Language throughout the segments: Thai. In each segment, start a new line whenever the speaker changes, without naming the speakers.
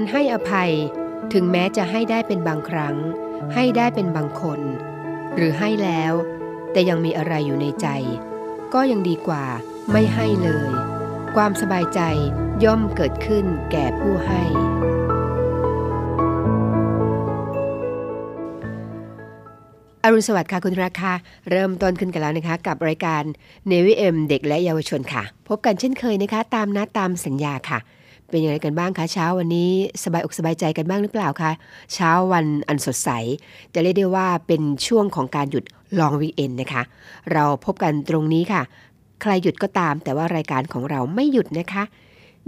การให้อภัยถึงแม้จะให้ได้เป็นบางครั้ง ให้ได้เป็นบางคน หรือให้แล้ว แต่ยังมีอะไรอยู่ในใจ ก็ยังดีกว่าไม่ให้เลย ความสบายใจย่อมเกิดขึ้นแก่ผู้ให้ อรุณสวัสดิ์ค่ะคุณราคา เริ่มต้นขึ้นกันแล้วนะคะ กับรายการเนวิเอ็มเด็กและเยาวชนค่ะ พบกันเช่นเคยนะคะ ตามนัดตามสัญญาค่ะ เป็นย่างไรกันบ้างคะเช้าวันนี้สบายอกสบายใจกันบ้างหรือเปล่าคะเช้าวันอันสดใส จะเรียกได้ว่าเป็นช่วงของการหยุดลองวีเอนนะคะ เราพบกันตรงนี้ค่ะ ใครหยุดก็ตาม แต่ว่ารายการของเราไม่หยุดนะคะ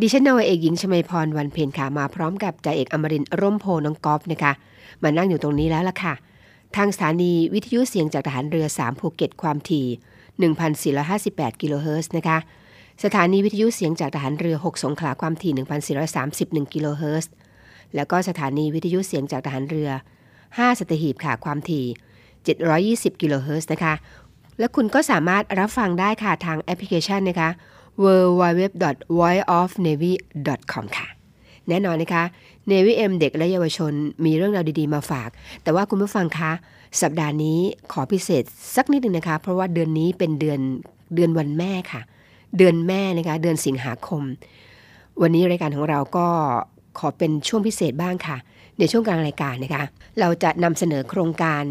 ดิฉันนาวเอกหญิงชมาพรวันเพ็ญค่ะมาพร้อมกับจ่าเอกอมรินร์ร่มโพน้องกอฟนะคะ มานั่งอยู่ตรงนี้แล้วล่ะค่ะ ทางสถานีวิทยุเสียงจากทหารเรือ 3 ภูเก็ตความถี่ 1,458 กิโลเฮิรตซ์นะคะ สถานีวิทยุเสียงจากทหารเรือ 6 สงขลาความถี่ 1,431 กิโลเฮิรตซ์ แล้วก็สถานีวิทยุเสียงจากทหารเรือ 5 สัตหีบค่ะความถี่ 720 กิโลเฮิรตซ์นะคะ และคุณก็สามารถรับฟังได้ค่ะทางแอปพลิเคชันนะคะ www.voiceofnavy.com ค่ะ แน่นอนนะคะ Navy M เด็กและเยาวชนมีเรื่องราวดีๆมาฝาก แต่ว่าคุณผู้ฟังคะ สัปดาห์นี้ขอพิเศษสักนิดหนึ่งนะคะ เพราะว่าเดือนนี้เป็นเดือนเดือนวันแม่ค่ะ เดือนแม่นะคะเดือนสิงหาคม วันนี้รายการของเราก็ขอเป็นช่วงพิเศษบ้างค่ะ ในช่วงกลางรายการนะคะ เราจะนำเสนอโครงการ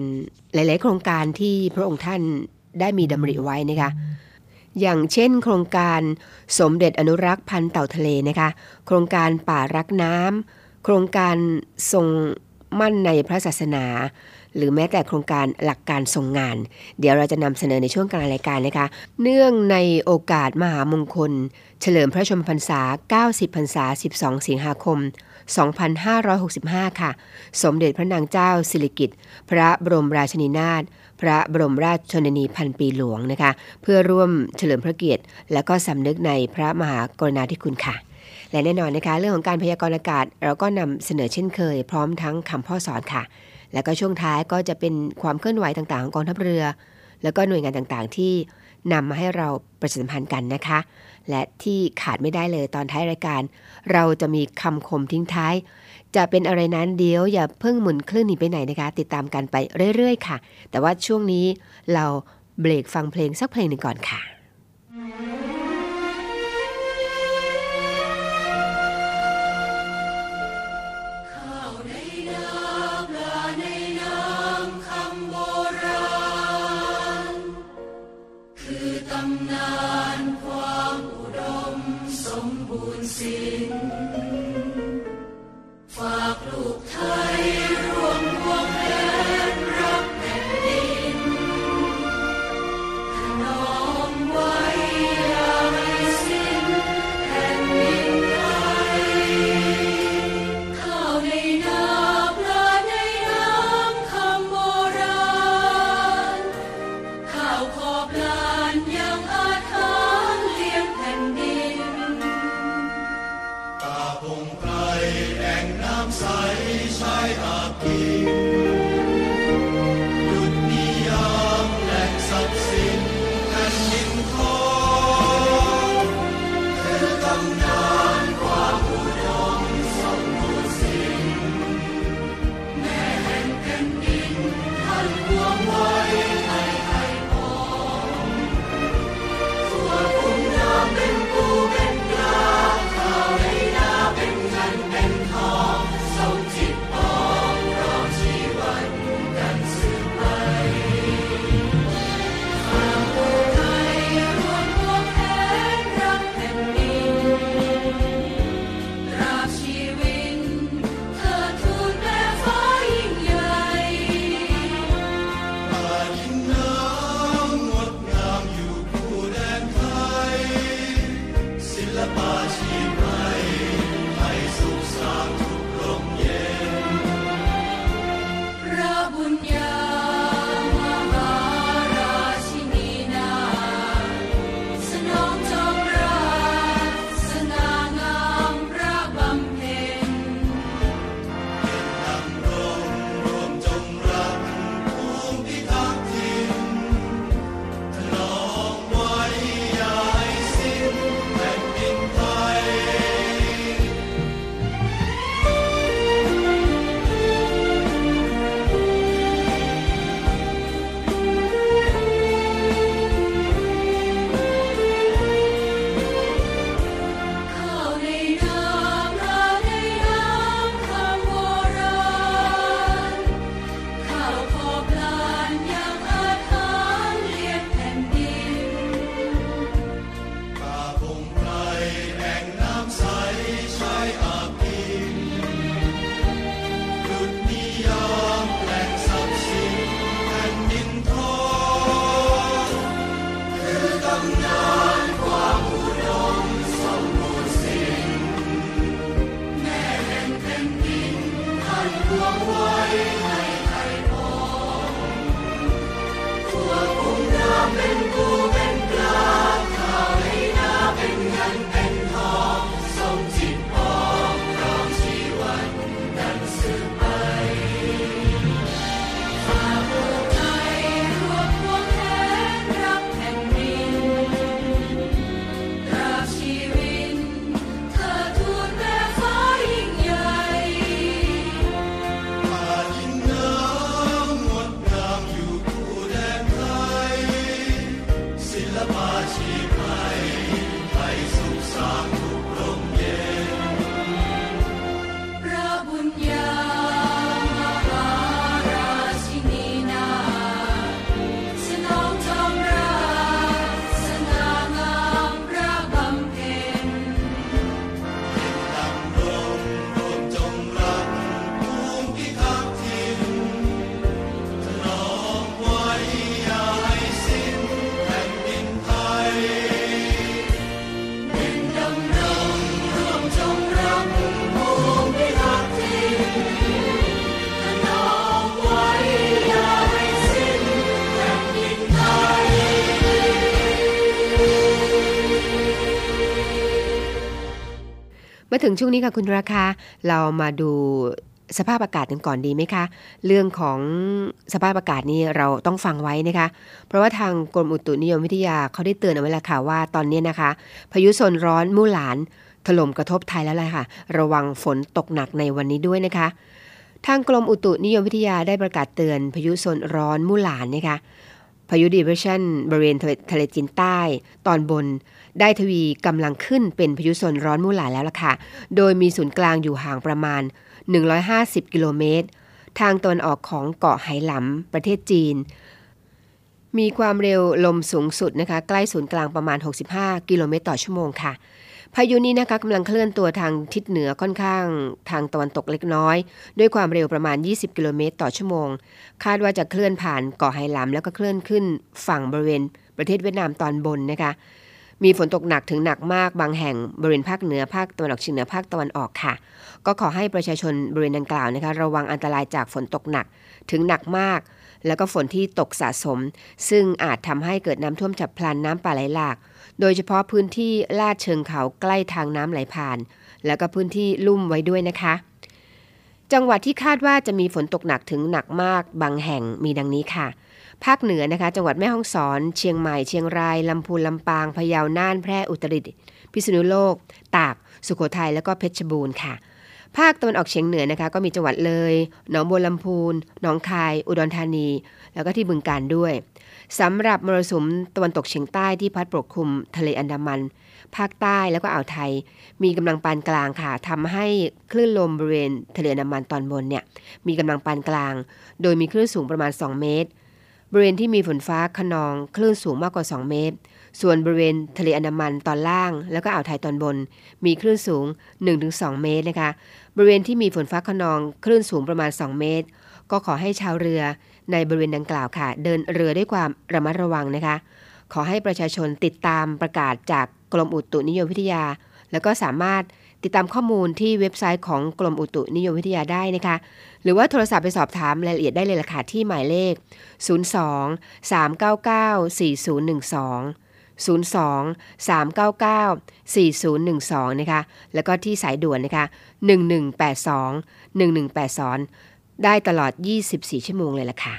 หลาย ๆ โครงการที่พระองค์ท่านได้มีดำริไว้นะคะอย่างเช่น โครงการสมเด็จอนุรักษ์พันธุ์เต่าทะเลนะคะ โครงการป่ารักน้ำโครงการทรงมั่นในพระศาสนา หรือแม้แต่โครงการหลักการทรงงาน เดี๋ยวเราจะนำเสนอในช่วงกลางรายการนะคะ เนื่องในโอกาสมหามงคล เฉลิมพระชนมพรรษา 90 พรรษา 12 สิงหาคม 2565 ค่ะ สมเด็จพระนางเจ้าสิริกิติ์พระบรมราชินีนาถพระบรมราชชนนีพันปีหลวงนะคะ เพื่อร่วมเฉลิมพระเกียรติ และก็สำนึกในพระมหากรุณาธิคุณค่ะและแน่นอนนะคะ เรื่องของการพยากรณ์อากาศ เราก็นำเสนอเช่นเคย พร้อมทั้งคำพ่อสอนค่ะ แล้วก็ช่วงท้ายก็จะเป็นความเคลื่อนไหวต่างๆของกองทัพเรือ แล้วก็หน่วยงานต่างๆ ที่นำมาให้เราประชาสัมพันธ์กันนะคะ และที่ขาดไม่ได้เลยตอนท้ายรายการ เราจะมีคำคมทิ้งท้าย จะเป็นอะไรนั้นเดี๋ยวอย่าเพิ่งหมุนคลื่นหนีไปไหนนะคะ ติดตามกันไปเรื่อยๆ ค่ะ แต่ว่าช่วงนี้เราเบรกฟังเพลงสักเพลงหนึ่งก่อนค่ะ
ลู ถึง
ช่ว
งนี้
ค่ะคุณราคา เรามาดูสภาพอากาศกันก่อนดีไหมคะ เรื่องของสภาพอากาศนี่เราต้องฟังไว้นะคะ เพราะว่าทางกรมอุตุนิยมวิทยาเขาได้เตือนเอาไว้แล้วค่ะว่าตอนนี้นะคะ พายุโซนร้อนมู่หลาน ถล่มกระทบไทยแล้วล่ะค่ะ ระวังฝนตกหนักในวันนี้ด้วยนะคะ ทางกรมอุตุนิยมวิทยาได้ประกาศเตือน พายุโซนร้อนมู่หลานนะคะพายุดีเพรสชันบริเวณทะเลจีนใต้ ตอนบน ได้ทวีกำลังขึ้นเป็นพายุโซนร้อนมู่หลาแล้วล่ะค่ะ โดยมีศูนย์กลางอยู่ห่างประมาณ 150 กิโลเมตร ทางตะวันออกของเกาะไหหลำประเทศจีน มีความเร็วลมสูงสุดนะคะ ใกล้ศูนย์กลางประมาณ 65 กิโลเมตรต่อชั่วโมงค่ะพายุนี้นะคะกำลังเคลื่อนตัวทางทิศเหนือค่อนข้างทางตะวันตกเล็กน้อย ด้วยความเร็วประมาณ 20 กิโลเมตรต่อชั่วโมง คาดว่าจะเคลื่อนผ่านเกาะไหหลำแล้วก็เคลื่อนขึ้นฝั่งบริเวณประเทศเวียดนามตอนบนนะคะ มีฝนตกหนักถึงหนักมากบางแห่งบริเวณภาคเหนือภาคตะวันออกเฉียงเหนือภาคตะวันออกค่ะ ก็ขอให้ประชาชนบริเวณดังกล่าวนะคะระวังอันตรายจากฝนตกหนักถึงหนักมาก แล้วก็ฝนที่ตกสะสม ซึ่งอาจทำให้เกิดน้ำท่วมฉับพลันน้ำป่าไหลหลาก โดยเฉพาะพื้นที่ลาดเชิงเขาใกล้ทางน้ำไหลผ่าน แล้วก็พื้นที่ลุ่มไว้ด้วยนะคะ จังหวัดที่คาดว่าจะมีฝนตกหนักถึงหนักมาก บางแห่งมีดังนี้ค่ะ ภาคเหนือนะคะ จังหวัดแม่ฮ่องสอน เชียงใหม่ เชียงราย ลำพูน ลำปาง พะเยา น่าน แพร่ อุตรดิตถ์ พิษณุโลก ตาก สุโขทัย แล้วก็เพชรบูรณ์ค่ะ ภาคตะวันออกเฉียงเหนือนะคะ ก็มีจังหวัดเลย หนองบัวลำพูน หนองคาย อุดรธานี แล้วก็ที่บึงกาฬด้วยสำหรับมรสุมตะวันตกเฉียงใต้ที่พัดปกคลุมทะเลอันดามัน ภาคใต้แล้วก็อ่าวไทย มีกำลังปานกลางค่ะทำให้คลื่นลมบริเวณทะเลอันดามันตอนบนเนี่ยมีกำลังปานกลาง โดยมีคลื่นสูงประมาณ 2 เมตร บริเวณที่มีฝนฟ้าขนองคลื่นสูงมากกว่า 2 เมตร ส่วนบริเวณทะเลอันดามันตอนล่าง แล้วก็อ่าวไทยตอนบน มีคลื่นสูง 1-2 เมตรนะคะ บริเวณที่มีฝนฟ้าขนองคลื่นสูงประมาณ 2 เมตร ก็ขอให้ชาวเรือในบริเวณดังกล่าวค่ะ เดินเรือด้วยความระมัดระวังนะคะ ขอให้ประชาชนติดตามประกาศจากกรมอุตุนิยมวิทยา แล้วก็สามารถ ติดตามข้อมูลที่เว็บไซต์ของกรมอุตุนิยมวิทยาได้นะคะ หรือว่าโทรศัพท์ไปสอบถามรายละเอียดได้เลยล่ะค่ะที่หมายเลข 02 399 4012 02 399 4012 นะคะ แล้วก็ที่สายด่วนนะคะ 1182 1182 ได้ตลอด 24 ชั่วโมงเลยล่ะค่ะ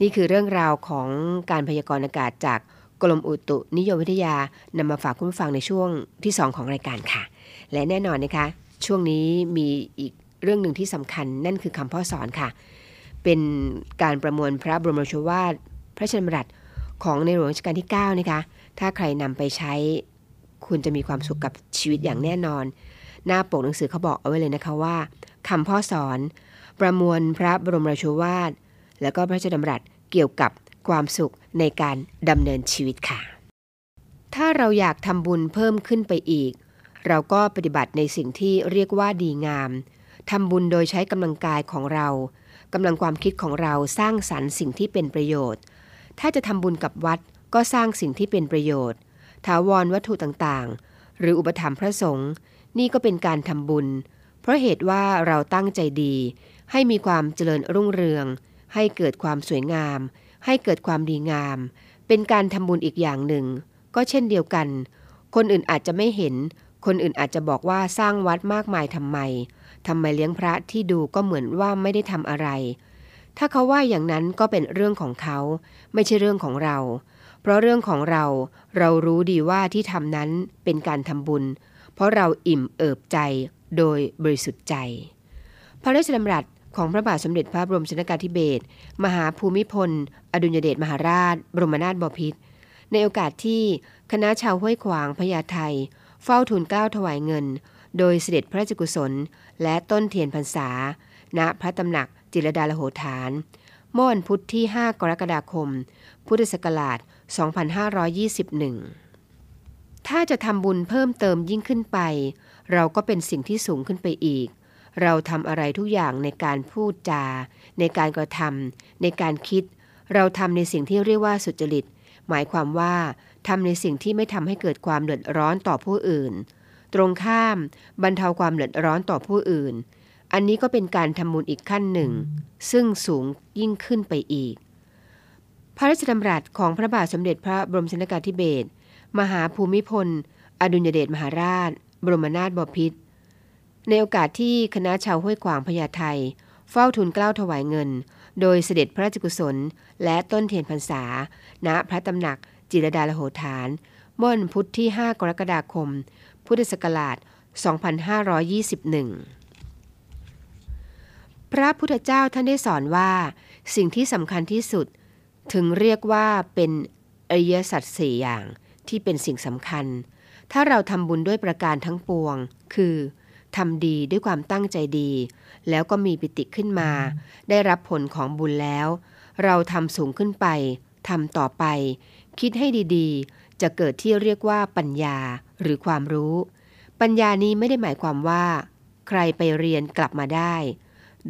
นี่คือเรื่องราวของการพยากรณ์อากาศจากกรมอุตุนิยมวิทยานำมาฝากคุณผู้ฟังในช่วงที่ 2 ของรายการค่ะ และแน่นอนนะคะ ช่วงนี้มีอีกเรื่องหนึ่งที่สำคัญนั่นคือคำพ่อสอนค่ะ เป็นการประมวลพระบรมราชวาทพระชดำรัสของในหลวงรัชกาลที่ 9 นะคะ ถ้าใครนำไปใช้ คุณจะมีความสุขกับชีวิตอย่างแน่นอน หน้าปกหนังสือเขาบอกเอาไว้เลยนะคะว่าคำพ่อสอนประมวลพระบรมราชวาทแล้วก็พระราชดำรัสเกี่ยวกับความสุขในการดำเนินชีวิตค่ะ ถ้าเราอยากทำบุญเพิ่มขึ้นไปอีก เราก็ปฏิบัติในสิ่งที่เรียกว่าดีงามทำบุญโดยใช้กำลังกายของเรากำลังความคิดของเราสร้างสรรค์สิ่งที่เป็นประโยชน์ ถ้าจะทำบุญกับวัดก็สร้างสิ่งที่เป็นประโยชน์ ถาวรวัตถุต่างๆ หรืออุปถัมภ์พระสงฆ์นี่ก็เป็นการทำบุญ เพราะเหตุว่าเราตั้งใจดี ให้มีความเจริญรุ่งเรือง ให้เกิดความสวยงาม ให้เกิดความดีงาม เป็นการทำบุญอีกอย่างหนึ่ง ก็เช่นเดียวกัน คนอื่นอาจจะไม่เห็น คนอื่นอาจจะบอกว่าสร้างวัดมากมายทำไมทำไมเลี้ยงพระที่ดูก็เหมือนว่าไม่ได้ทำอะไร ถ้าเขาว่าอย่างนั้นก็เป็นเรื่องของเขา ไม่ใช่เรื่องของเรา เพราะเรื่องของเราเรารู้ดีว่าที่ทำนั้นเป็นการทำบุญ เพราะเราอิ่มเอิบใจโดยบริสุทธิ์ใจ พระราชดำรัสของพระบาทสมเด็จพระบรมชนกาธิเบศรมหาภูมิพล อดุลยเดชมหาราช บรมนาถบพิตรในโอกาสที่คณะชาวห้วยขวางพญาไท เฝ้าทูลเกล้าถวายเงิน โดยเสด็จพระราชกุศล และต้นเทียนพรรษา ณพระตำหนักจิรดาลโหฐานเมื่อวันพุธที่ 5 กรกฎาคม พุทธศักราช 2521 ถ้าจะทำบุญเพิ่มเติมยิ่งขึ้นไป เราก็เป็นสิ่งที่สูงขึ้นไปอีก เราทำอะไรทุกอย่างในการพูดจา ในการกระทำในการคิด เราทำในสิ่งที่เรียกว่าสุจริต หมายความว่า ทำในสิ่งที่ไม่ทำให้เกิดความเดือดร้อนต่อผู้อื่น ตรงข้ามบรรเทาความเดือดร้อนต่อผู้อื่น อันนี้ก็เป็นการทำบุญอีกขั้นหนึ่ง ซึ่งสูงยิ่งขึ้นไปอีก พระราชดำรัสของพระบาทสมเด็จพระบรมชนกาธิเบศรมหาภูมิพล อดุลยเดชมหาราช บรมนาถบพิตรในโอกาสที่คณะชาวห้วยขวางพญาไทเฝ้าทุนเกล้าถวายเงิน โดยเสด็จพระราชกุศล และต้นเทียนพรรษา ณพระตำหนัก จิรดาลโหฐาน เมื่อวันพุธที่ 5 กรกฎาคม พุทธศักราช 2521 พระพุทธเจ้าท่านได้สอนว่า สิ่งที่สำคัญที่สุด ถึงเรียกว่าเป็นอริยสัจสี่อย่างที่เป็นสิ่งสำคัญ ถ้าเราทำบุญด้วยประการทั้งปวง คือทำดีด้วยความตั้งใจดี แล้วก็มีปิติขึ้นมา ได้รับผลของบุญแล้ว เราทำสูงขึ้นไปทำต่อไป คิดให้ดีๆ จะเกิดที่เรียกว่าปัญญาหรือความรู้ ปัญญานี้ไม่ได้หมายความว่า ใครไปเรียนกลับมาได้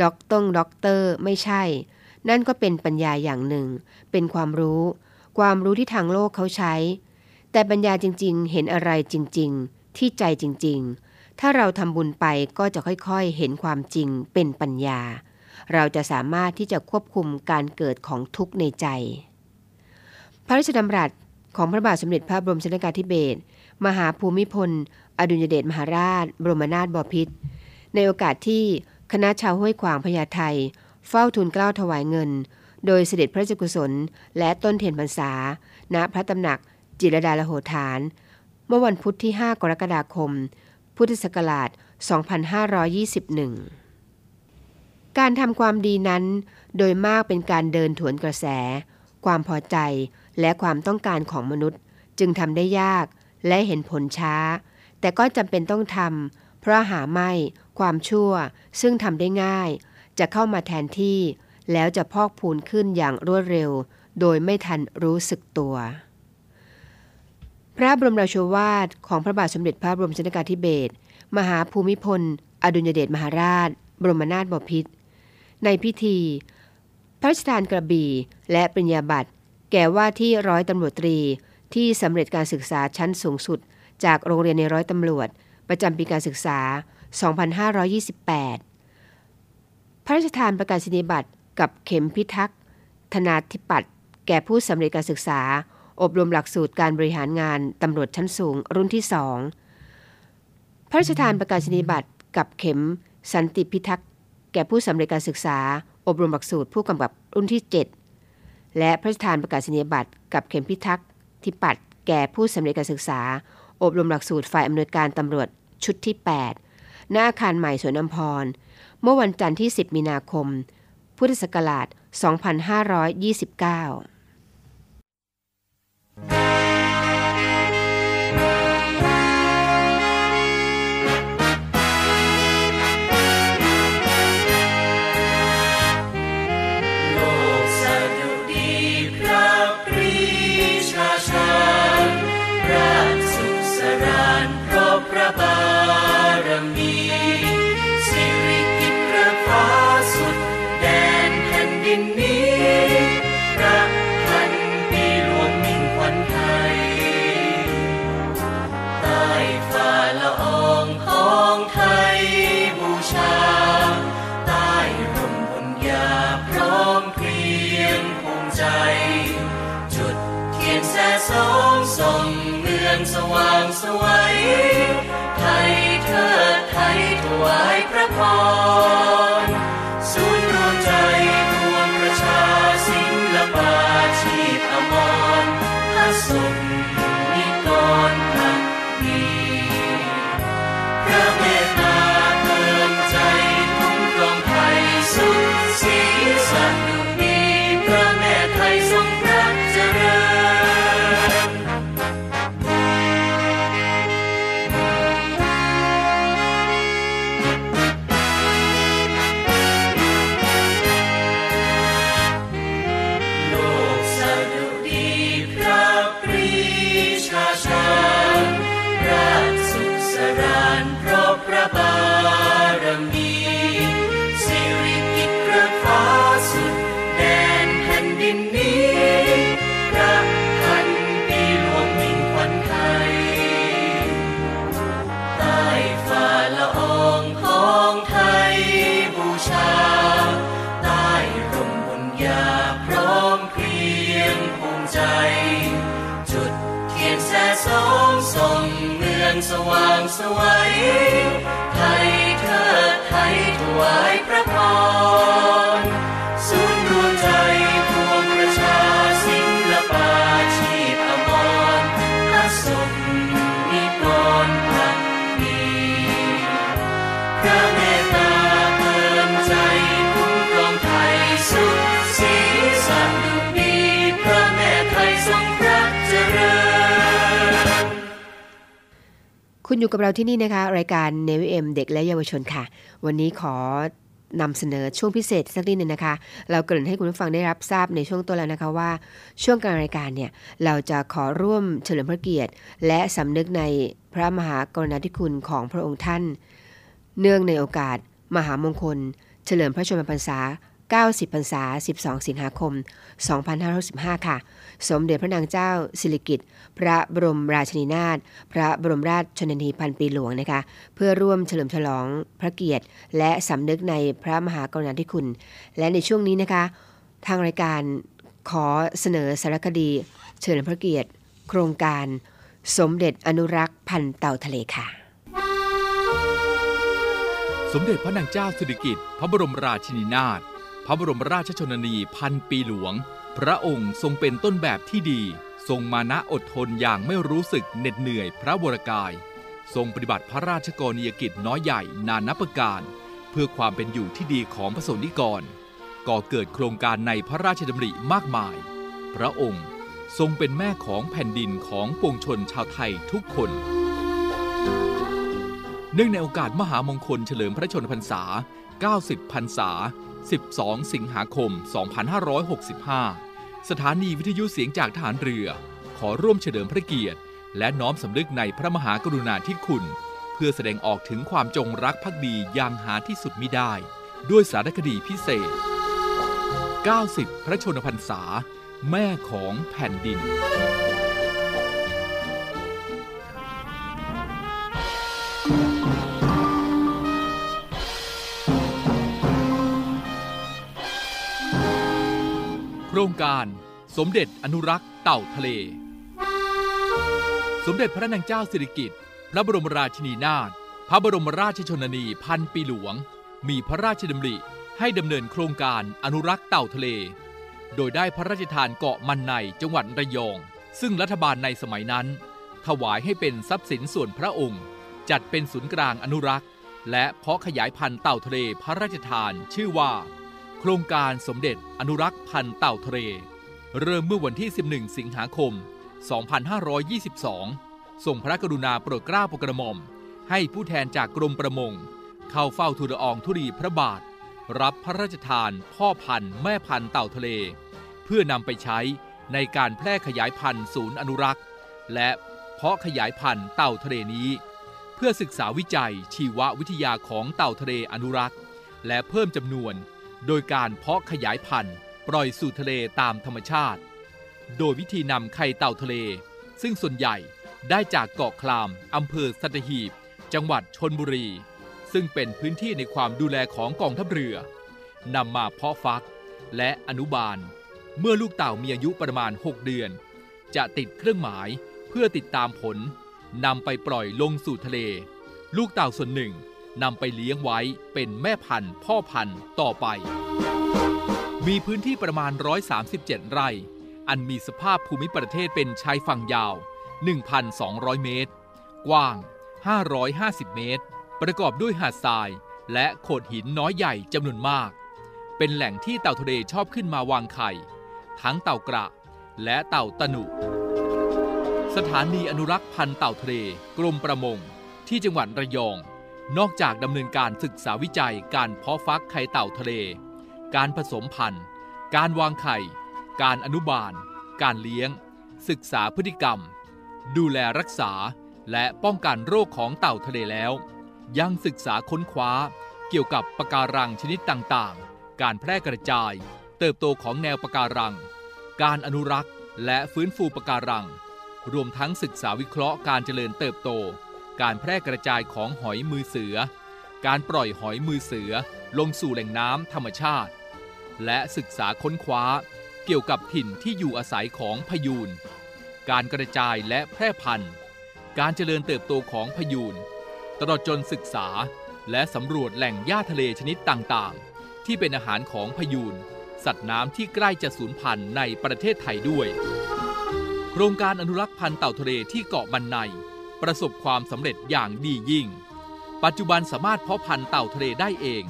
ด็อกตงด็อกเตอร์ไม่ใช่ นั่นก็เป็นปัญญาอย่างหนึ่ง เป็นความรู้ ความรู้ที่ทางโลกเขาใช้ แต่ปัญญาจริงๆ เห็นอะไรจริงๆ ที่ใจจริงๆ ถ้าเราทำบุญไปก็จะค่อยๆ เห็นความจริงเป็นปัญญา เราจะสามารถที่จะควบคุมการเกิดของทุกข์ในใจ พระราชดำรัสของพระบาทสมเด็จพระบรมชนกาธิเบศรมหาภูมิพล อดุลยเดชมหาราช บรมนาถบพิตรในโอกาสที่คณะชาวห้วยขวางพญาไทเฝ้าทูลเกล้าถวายเงิน โดยเสด็จพระราชกุศล และต้นเทียนพรรษา ณพระตำหนักจิรดาลโหฐาน เมื่อวันพุธที่ 5 กรกฎาคม พุทธศักราช 2521 การทำความดีนั้น โดยมากเป็นการเดินถวนกระแส ความพอใจ และความต้องการของมนุษย์จึงทำได้ยากและเห็นผลช้า แต่ก็จำเป็นต้องทำเพราะหาไม่ความชั่วซึ่งทำได้ง่าย จะเข้ามาแทนที่ แล้วจะพอกพูนขึ้นอย่างรวดเร็ว โดยไม่ทันรู้สึกตัว พระบรมราโชวาทของพระบาทสมเด็จพระบรมชนกาธิเบศรมหาภูมิพล อดุลยเดชมหาราช บรมนาถบพิตรในพิธี พระราชทานกระบี่และปริญญาบัตร แก่ว่าที่ร้อยตำรวจตรี ที่สำเร็จการศึกษาชั้นสูงสุด จากโรงเรียนในร้อยตำรวจ ประจำปีการศึกษา 2528 พระราชทานประกาศนียบัตรกับเข็มพิทักษ์ธนาธิปัตย์แก่ผู้สำเร็จการศึกษา อบรมหลักสูตรการบริหารงานตำรวจชั้นสูงรุ่นที่สองพระราชทานประกาศนียบัตรกับเข็มสันติพิทักษ์แก่ผู้สำเร็จการศึกษา อบรมหลักสูตรผู้กำกับรุ่นที่ 7 และพระราชทานประกาศนียบัตรกับเข็มพิทักษ์ทิปัตแก่ผู้สำเร็จการศึกษา อบรมหลักสูตรฝ่ายอำนวยการตำรวจชุดที่ 8 หน้าอาคารใหม่สวนอัมพร เมื่อวันจันทร์ที่ 10 มีนาคม พุทธศักราช 2529
สว่างสวัยไทยเทิดไทยถวายพระพรศูนย์รวมใจรวมประชาศิลปาชีพอมรพระสุข อยู่กับเราที่
นี่นะคะ รายการเนวิเอ็มเด็กและเยาวชนค่ะ วันนี้ขอนำเสนอช่วงพิเศษสักนิดหนึ่งนะคะ เราเกริ่นให้คุณผู้ฟังได้รับทราบในช่วงต้นแล้วนะคะว่า ช่วงกลางรายการเนี่ยเราจะขอร่วมเฉลิมพระเกียรติ และสำนึกในพระมหากรุณาธิคุณของพระองค์ท่าน เนื่องในโอกาส มหามงคล เฉลิมพระชนมพรรษา 90พรรษา 12 สิงหาคม 2565 ค่ะ สมเด็จพระนางเจ้าสิริกิติ์พระบรมราชินีนาถ พระบรมราชชนนีพันปีหลวงนะคะ เพื่อร่วมเฉลิมฉลองพระเกียรติ และสำนึกในพระมหากรุณาธิคุณ และในช่วงนี้นะคะ ทางรายการขอเสนอสารคดี เฉลิมพระเกียรติ โครงการ สมเด็จอนุรักษ์พันเต่าทะเลค่ะ
สมเด็จพระนางเจ้าสิริกิติ์พระบรมราชินีนาถ พระบรมราชชนนีพันปีหลวง พระองค์ทรงเป็นต้นแบบที่ดี ทรงมานะอดทนอย่างไม่รู้สึกเหน็ดเหนื่อยพระวรกาย ทรงปฏิบัติพระราชกรณียกิจน้อยใหญ่นานับประการ เพื่อความเป็นอยู่ที่ดีของพระสนิกร ก่อเกิดโครงการในพระราชดำริมากมาย พระองค์ทรงเป็นแม่ของแผ่นดินของปวงชนชาวไทยทุกคน เนื่องในโอกาสมหามงคลเฉลิมพระชนมพรรษา 90 พรรษา 12 สิงหาคม 2565 สถานีวิทยุเสียงจากทหารเรือ ขอร่วมเฉลิมพระเกียรติ และน้อมสำนึกในพระมหากรุณาธิคุณ เพื่อแสดงออกถึงความจงรักภักดีอย่างหาที่สุดมิได้ ด้วยสารคดีพิเศษ 90 พระชนมพรรษา แม่ของแผ่นดิน รงการ สมเด็จอนุรักษ์เต่าทะเล สมเด็จพระนางเจ้าสิริกิติ์พระบรมราชินีนาถพระบรมราชชนนีพันปีหลวง มีพระราชดำริให้ดำเนินโครงการอนุรักษ์เต่าทะเล โดยได้พระราชทานเกาะมันในจังหวัดระยอง ซึ่งรัฐบาลในสมัยนั้น ถวายให้เป็นทรัพย์สินส่วนพระองค์ จัดเป็นศูนย์กลางอนุรักษ์ และเพาะขยายพันธุ์เต่าทะเลพระราชทานชื่อว่า โครงการสมเด็จอนุรักษ์พันธ์เต่าทะเล เริ่มเมื่อวันที่ 11 สิงหาคม 2522 ส่งพระกรุณาโปรดเกล้าโปรดกระหม่อม ให้ผู้แทนจากกรมประมง เข้าเฝ้าทูลอองธุรีพระบาท รับพระราชทานพ่อพันธุ์แม่พันธุ์เต่าทะเล เพื่อนำไปใช้ในการแพร่ขยายพันธุ์ศูนย์อนุรักษ์ และเพาะขยายพันธุ์เต่าทะเลนี้ เพื่อศึกษาวิจัยชีววิทยาของเต่าทะเลอนุรักษ์ และเพิ่มจำนวน โดยการเพาะขยายพันธุ์ปล่อยสู่ทะเลตามธรรมชาติ โดยวิธีนำไข่เต่าทะเล ซึ่งส่วนใหญ่ได้จากเกาะคลามอำเภอสัตหีบ จังหวัดชนบุรี ซึ่งเป็นพื้นที่ในความดูแลของกองทัพเรือนำมาเพาะฟักและอนุบาล เมื่อลูกเต่ามีอายุประมาณ 6 เดือน จะติดเครื่องหมายเพื่อติดตามผลนำไปปล่อยลงสู่ทะเล ลูกเต่าส่วนหนึ่ง นำไปเลี้ยงไว้เป็นแม่พันธุ์พ่อพันธุ์ต่อไป มีพื้นที่ประมาณ 137 ไร่ อันมีสภาพภูมิประเทศเป็นชายฝั่งยาว 1,200 เมตร กว้าง 550 เมตร ประกอบด้วยหาดทรายและโขดหินน้อยใหญ่จำนวนมาก เป็นแหล่งที่เต่าทะเลชอบขึ้นมาวางไข่ ทั้งเต่ากระและเต่าตะหนุสถานีอนุรักษ์พันธุ์เต่าทะเลกรมประมง ที่จังหวัดระยอง นอกจากดำเนินการศึกษาวิจัยการเพาะฟักไข่เต่าทะเล การผสมพันธุ์ การวางไข่ การอนุบาล การเลี้ยง ศึกษาพฤติกรรม ดูแลรักษาและป้องกันโรคของเต่าทะเลแล้ว ยังศึกษาค้นคว้า เกี่ยวกับปะการังชนิดต่างๆ การแพร่กระจาย เติบโตของแนวปะการัง การอนุรักษ์ และฟื้นฟูปะการัง รวมทั้งศึกษาวิเคราะห์การเจริญเติบโต การแพร่กระจายของหอยมือเสือ การปล่อยหอยมือเสือลงสู่แหล่งน้ำธรรมชาติ และศึกษาค้นคว้าเกี่ยวกับถิ่นที่อยู่อาศัยของพยูน การกระจายและแพร่พันธุ์ การเจริญเติบโตของพยูน ตลอดจนศึกษาและสำรวจแหล่งหญ้าทะเลชนิดต่างๆ ที่เป็นอาหารของพยูน สัตว์น้ำที่ใกล้จะสูญพันธุ์ในประเทศไทยด้วย โครงการอนุรักษ์พันธุ์เต่าทะเลที่เกาะมันใน ประสบความสำเร็จอย่างดียิ่ง ปัจจุบันสามารถเพาะพันธุ์เต่าทะเลได้เอง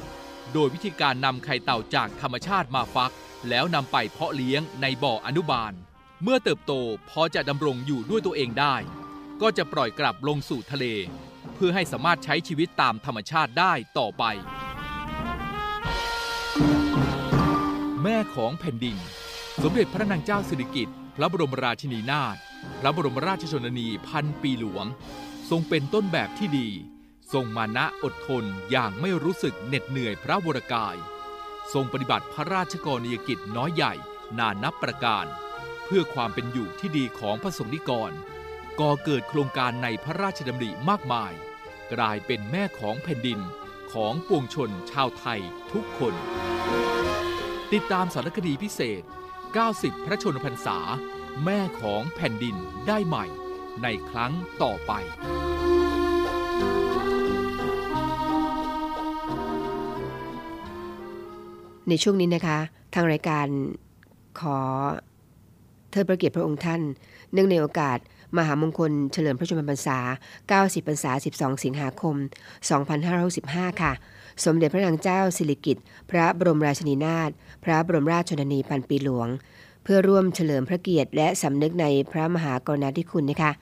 โดยวิธีการนำไข่เต่าจากธรรมชาติมาฟัก แล้วนำไปเพาะเลี้ยงในบ่ออนุบาล เมื่อเติบโตพอจะดำรงอยู่ด้วยตัวเองได้ ก็จะปล่อยกลับลงสู่ทะเล เพื่อให้สามารถใช้ชีวิตตามธรรมชาติได้ต่อไป แม่ของแผ่นดิน สมเด็จพระนางเจ้าสิริกิติ์พระบรมราชินีนาถ พระบรมราชชนนีพันปีหลวง ทรงเป็นต้นแบบที่ดี ทรงมานะอดทนอย่างไม่รู้สึกเหน็ดเหนื่อยพระวรกาย ทรงปฏิบัติพระราชกรณียกิจน้อยใหญ่นานับประการ เพื่อความเป็นอยู่ที่ดีของพระสงฆ์นิกรก่อเกิดโครงการในพระราชดำริมากมาย กลายเป็นแม่ของแผ่นดินของปวงชนชาวไทยทุกคน ติดตามสารคดีพิเศษ 90 พระชนมพรรษา แม่ของแผ่นดินได้ใหม่ในครั้งต่อไป
ในช่วงนี้นะคะ ทางรายการขอเทิดพระเกียรติพระองค์ท่าน เนื่องในโอกาส มหามงคลเฉลิมพระชนมพรรษา 90 พรรษา 12 สิงหาคม 2565 ค่ะ สมเด็จพระนางเจ้าสิริกิติ์พระบรมราชินีนาถพระบรมราชชนนีพันปีหลวง เพื่อร่วมเฉลิมพระเกียรติและสำนึกในพระมหากรุณาธิคุณนะคะ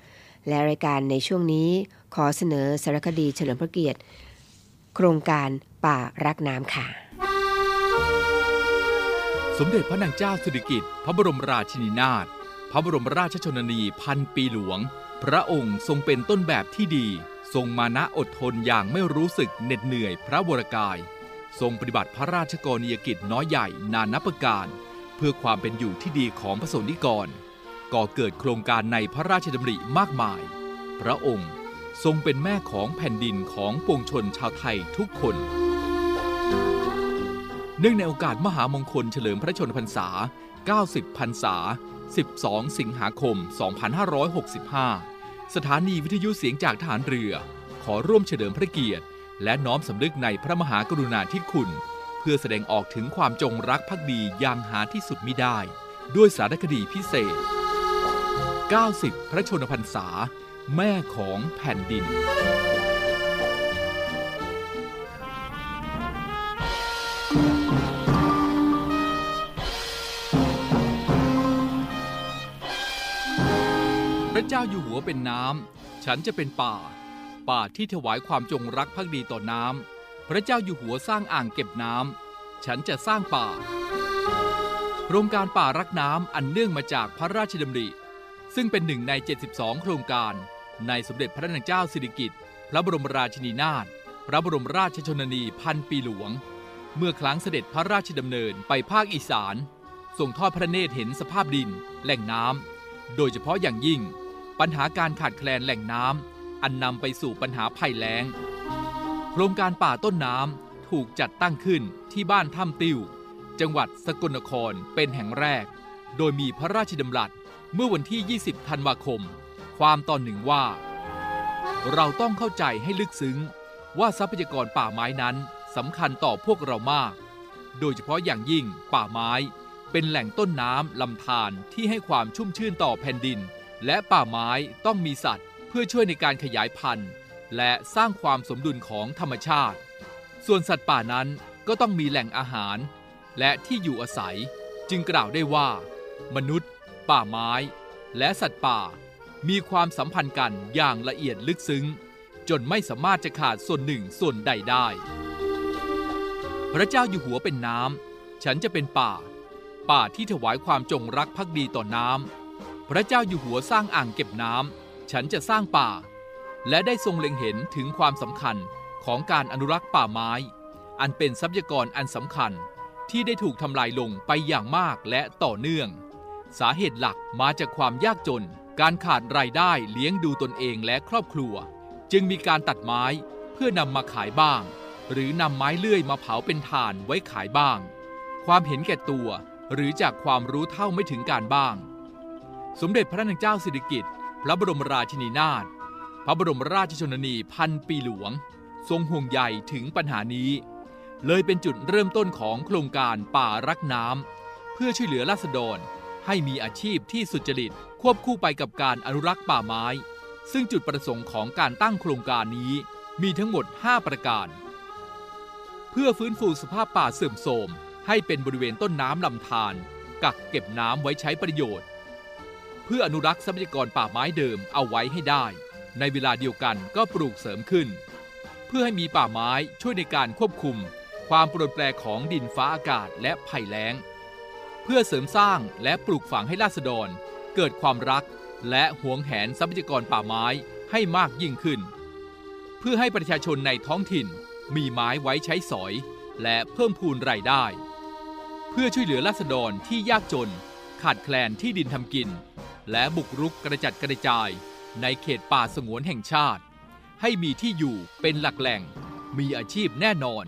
และรายการในช่วงนี้ขอเสนอสารคดีเฉลิมพระเกียรติ โครงการป่ารักน้ำค่ะ
สมเด็จพระนางเจ้าสิริกิติ์พระบรมราชินีนาถพระบรมราชชนนีพันปีหลวง พระองค์ทรงเป็นต้นแบบที่ดี ทรงมานะอดทนอย่างไม่รู้สึกเหน็ดเหนื่อยพระวรกาย ทรงปฏิบัติพระราชกรณียกิจน้อยใหญ่นานับประการ พื่อความเป็นอยู่ที่ดีของพระสงฆ์นิกร ก่อเกิดโครงการในพระราชดำริมากมาย พระองค์ทรงเป็นแม่ของแผ่นดินของปวงชนชาวไทยทุกคน เนื่องในโอกาสมหามงคลเฉลิมพระชนมพรรษา 90 พรรษา 12 สิงหาคม 2565 สถานีวิทยุเสียงจากทหารเรือ ขอร่วมเฉลิมพระเกียรติ และน้อมสำนึกในพระมหากรุณาธิคุณ เพื่อแสดงออกถึงความจงรักภักดีอย่างหาที่สุดมิได้ ด้วยสารคดีพิเศษ 90 พระชนมพรรษา แม่ของแผ่นดินพระเจ้าอยู่หัวเป็นน้ำ ฉันจะเป็นป่า ป่าที่ถวายความจงรักภักดีต่อน้ำ พระเจ้าอยู่หัวสร้างอ่างเก็บน้ำ ฉันจะสร้างป่า โครงการป่ารักน้ำอันเนื่องมาจากพระราชดำริ ซึ่งเป็นหนึ่งใน 72 โครงการ ในสมเด็จพระนางเจ้าสิริกิติ์ พระบรมราชินีนาถ พระบรมราชชนนีพันปีหลวง เมื่อครั้งเสด็จพระราชดำเนินไปภาคอีสานทรงทอดพระเนตรเห็นสภาพดิน แหล่งน้ำ โดยเฉพาะอย่างยิ่ง ปัญหาการขาดแคลนแหล่งน้ำ อันนำไปสู่ปัญหาภัยแล้ง โครงการป่าต้นน้ำถูกจัดตั้งขึ้นที่บ้านถ้ำติวจังหวัดสกลนครเป็นแห่งแรก โดยมีพระราชดำรัสเมื่อวันที่ 20 ธันวาคม ความตอนหนึ่งว่า เราต้องเข้าใจให้ลึกซึ้ง ว่าทรัพยากรป่าไม้นั้นสำคัญต่อพวกเรามาก โดยเฉพาะอย่างยิ่งป่าไม้เป็นแหล่งต้นน้ำลำธารที่ให้ความชุ่มชื่นต่อแผ่นดิน และป่าไม้ต้องมีสัตว์ เพื่อช่วยในการขยายพันธุ์ และสร้างความสมดุลของธรรมชาติ ส่วนสัตว์ป่านั้นก็ต้องมีแหล่งอาหาร และที่อยู่อาศัย จึงกล่าวได้ว่า มนุษย์ ป่าไม้ และสัตว์ป่า มีความสัมพันธ์กันอย่างละเอียดลึกซึ้ง จนไม่สามารถจะขาดส่วนหนึ่งส่วนใดได้ พระเจ้าอยู่หัวเป็นน้ำฉันจะเป็นป่า ป่าที่ถวายความจงรักภักดีต่อน้ำพระเจ้าอยู่หัวสร้างอ่างเก็บน้ำฉันจะสร้างป่า และได้ทรงเล็งเห็นถึงความสำคัญของการอนุรักษ์ป่าไม้ อันเป็นทรัพยากรอันสำคัญที่ได้ถูกทำลายลงไปอย่างมากและต่อเนื่อง สาเหตุหลักมาจากความยากจน การขาดรายได้เลี้ยงดูตนเองและครอบครัว จึงมีการตัดไม้เพื่อนำมาขายบ้าง หรือนำไม้เลื่อยมาเผาเป็นถ่านไว้ขายบ้าง ความเห็นแก่ตัว หรือจากความรู้เท่าไม่ถึงการบ้าง สมเด็จพระนางเจ้าสิริกิติ์พระบรมราชินีนาถ ระบรมราชชนนีพันปีหลวง ทรงห่วงใยถึงปัญหานี้ เลยเป็นจุดเริ่มต้นของโครงการป่ารักน้ำเพื่อช่วยเหลือราษฎร ให้มีอาชีพที่สุจริตควบคู่ไปกับการอนุรักษ์ป่าไม้ ซึ่งจุดประสงค์ของการตั้งโครงการนี้มีทั้งหมด 5 ประการ เพื่อฟื้นฟูสภาพป่าเสื่อมโทรมให้เป็นบริเวณต้นน้ำลำธารกักเก็บน้ำไว้ใช้ประโยชน์ เพื่ออนุรักษ์ทรัพยากรป่าไม้เดิมเอาไว้ให้ได้ ในเวลาเดียวกันก็ปลูกเสริมขึ้น เพื่อให้มีป่าไม้ช่วยในการควบคุม ความปรดแปรของดินฟ้าอากาศและภัยแล้ง เพื่อเสริมสร้างและปลูกฝังให้ราษฎร เกิดความรัก และหวงแหนทรัพยากรป่าไม้ให้มากยิ่งขึ้น เพื่อให้ประชาชนในท้องถิ่นมีไม้ไว้ใช้สอย และเพิ่มพูนรายได้ เพื่อช่วยเหลือราษฎรที่ยากจน ขาดแคลนที่ดินทำกิน และบุกรุกกระจัดกระจาย ในเขตป่าสงวนแห่งชาติ ให้มีที่อยู่เป็นหลักแหล่ง มีอาชีพแน่นอน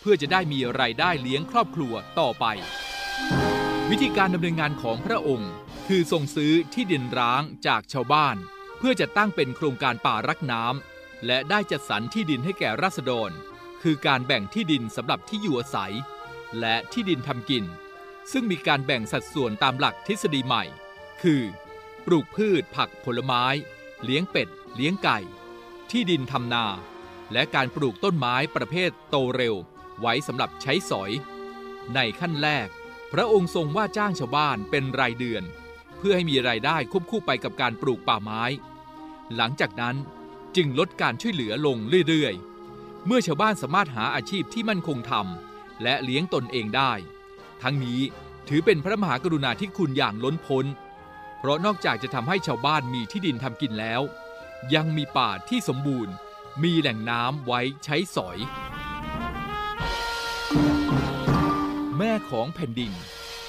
เพื่อจะได้มีรายได้เลี้ยงครอบครัวต่อไป วิธีการดำเนินงานของพระองค์ คือส่งซื้อที่ดินร้างจากชาวบ้าน เพื่อจะตั้งเป็นโครงการป่ารักน้ำและได้จัดสรรที่ดินให้แก่ราษฎร คือการแบ่งที่ดินสำหรับที่อยู่อาศัย และที่ดินทำกิน ซึ่งมีการแบ่งสัดส่วนตามหลักทฤษฎีใหม่ คือ ปลูกพืชผักผลไม้ เลี้ยงเป็ด เลี้ยงไก่ ที่ดินทำนา และการปลูกต้นไม้ประเภทโตเร็ว ไว้สำหรับใช้สอย ในขั้นแรก พระองค์ทรงว่าจ้างชาวบ้านเป็นรายเดือน เพื่อให้มีรายได้ควบคู่ไปกับการปลูกป่าไม้ หลังจากนั้นจึงลดการช่วยเหลือลงเรื่อยๆ เมื่อชาวบ้านสามารถหาอาชีพที่มั่นคงทำและเลี้ยงตนเองได้ ทั้งนี้ถือเป็นพระมหากรุณาธิคุณอย่างล้นพ้น เพราะนอกจากจะทำให้ชาวบ้านมีที่ดินทำกินแล้ว ยังมีป่าที่สมบูรณ์ มีแหล่งน้ำไว้ใช้สอย แม่ของแผ่นดิน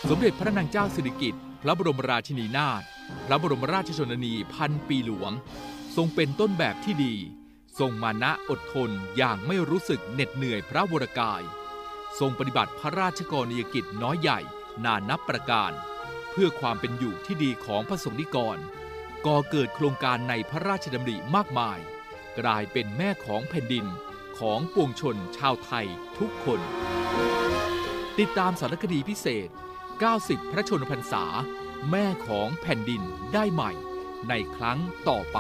สมเด็จพระนางเจ้าสิริกิติ์พระบรมราชินีนาถพระบรมราชชนนีพันปีหลวง ทรงเป็นต้นแบบที่ดี ทรงมานะอดทนอย่างไม่รู้สึกเหน็ดเหนื่อยพระวรกาย ทรงปฏิบัติพระราชกรณียกิจน้อยใหญ่นานับประการ พื่อความเป็นอยู่ที่ดีของพระสงฆ์นิกรก่อเกิดโครงการในพระราชดำริมากมาย กลายเป็นแม่ของแผ่นดินของปวงชนชาวไทยทุกคน ติดตามสารคดีพิเศษ 90 พระชนพรรษา แม่ของแผ่นดินได้ใหม่ในครั้งต่อไป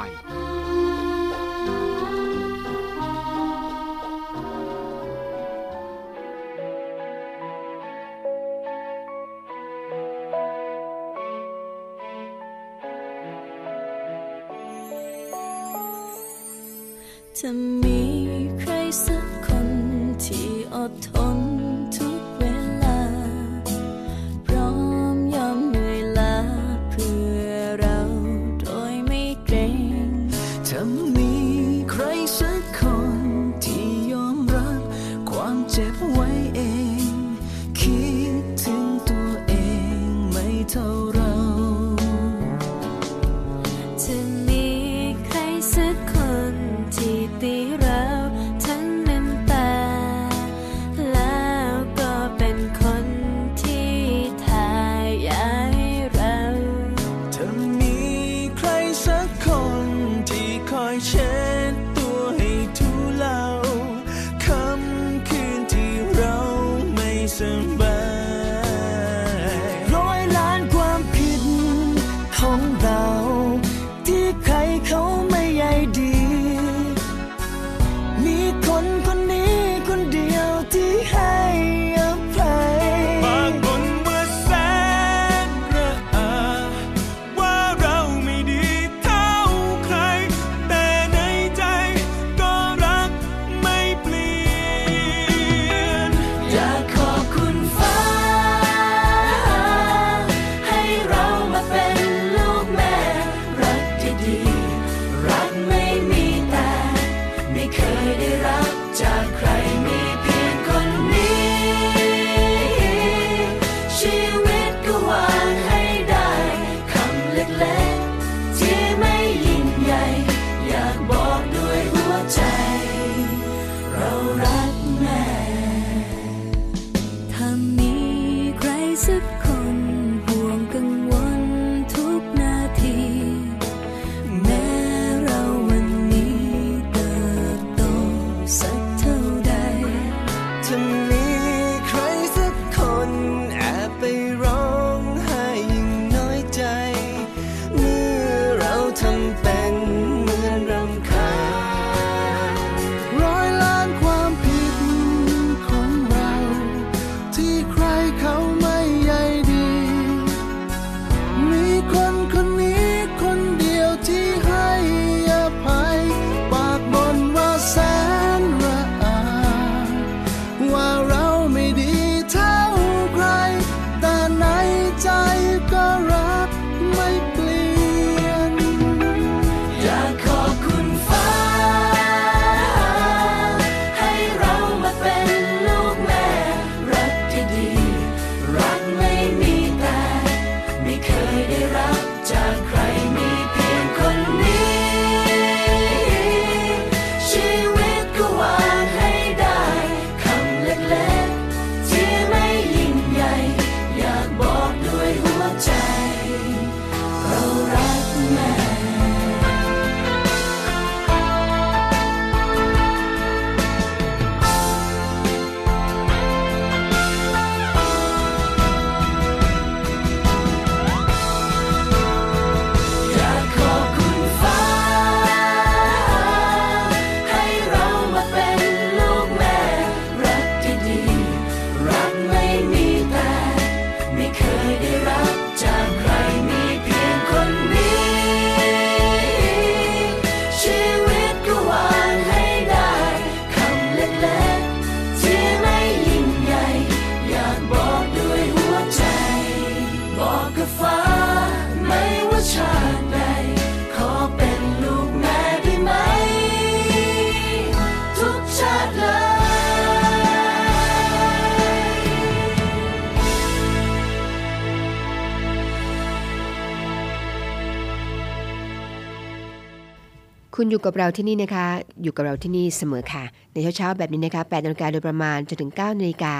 อยู่กั
บเรา
ที่นี่นะ
คะ อยู่กับเราที่นี่เสมอค่ะ ในเช้าๆแบบนี้นะคะ8นาฬิกาโดยประมาณจนถึง9นาฬิกา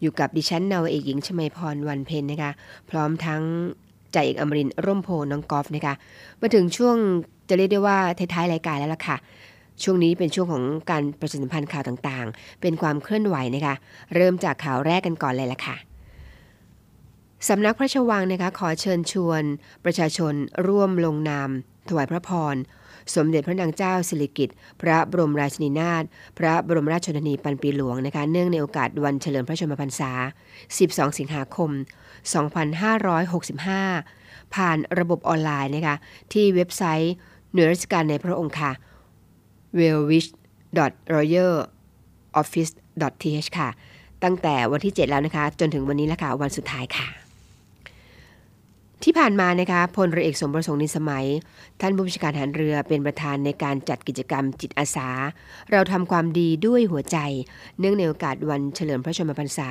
อยู่กับดิฉันนาวเอกหญิงชมาพรวันเพ็ญนะคะ พร้อมทั้งจ่าเอกอมรินร์ร่มโพน้องกอล์ฟนะคะ มาถึงช่วงจะเรียกได้ว่าท้ายๆรายการแล้วล่ะค่ะ ช่วงนี้เป็นช่วงของการประชาสัมพันธ์ข่าวต่างๆ เป็นความเคลื่อนไหวนะคะ เริ่มจากข่าวแรกกันก่อนเลยล่ะค่ะสำนักพระราชวังนะคะขอเชิญชวน ประชาชนร่วมลงนาม ถวายพระพร สมเด็จพระนางเจ้าสิริกิติ์พระบรมราชินีนาถพระบรมราชชนนีพันปีหลวงนะคะเนื่องในโอกาสวันเฉลิมพระชนมพรรษา 12 สิงหาคม 2565 ผ่านระบบออนไลน์นะคะที่เว็บไซต์หน่วยราชการในพระองค์ค่ะ w e l w i s h royal office th ค่ะ ตั้งแต่วันที่ 7 แล้วนะคะ จนถึงวันนี้แล้วค่ะ วันสุดท้ายค่ะ ที่ผ่านมานะคะพลเรือเอกสมประสงค์นินสมัย ท่านผู้บัญชาการทหารเรือเป็นประธานในการจัดกิจกรรมจิตอาสา เราทำความดีด้วยหัวใจ เนื่องในโอกาสวันเฉลิมพระชนมพรรษา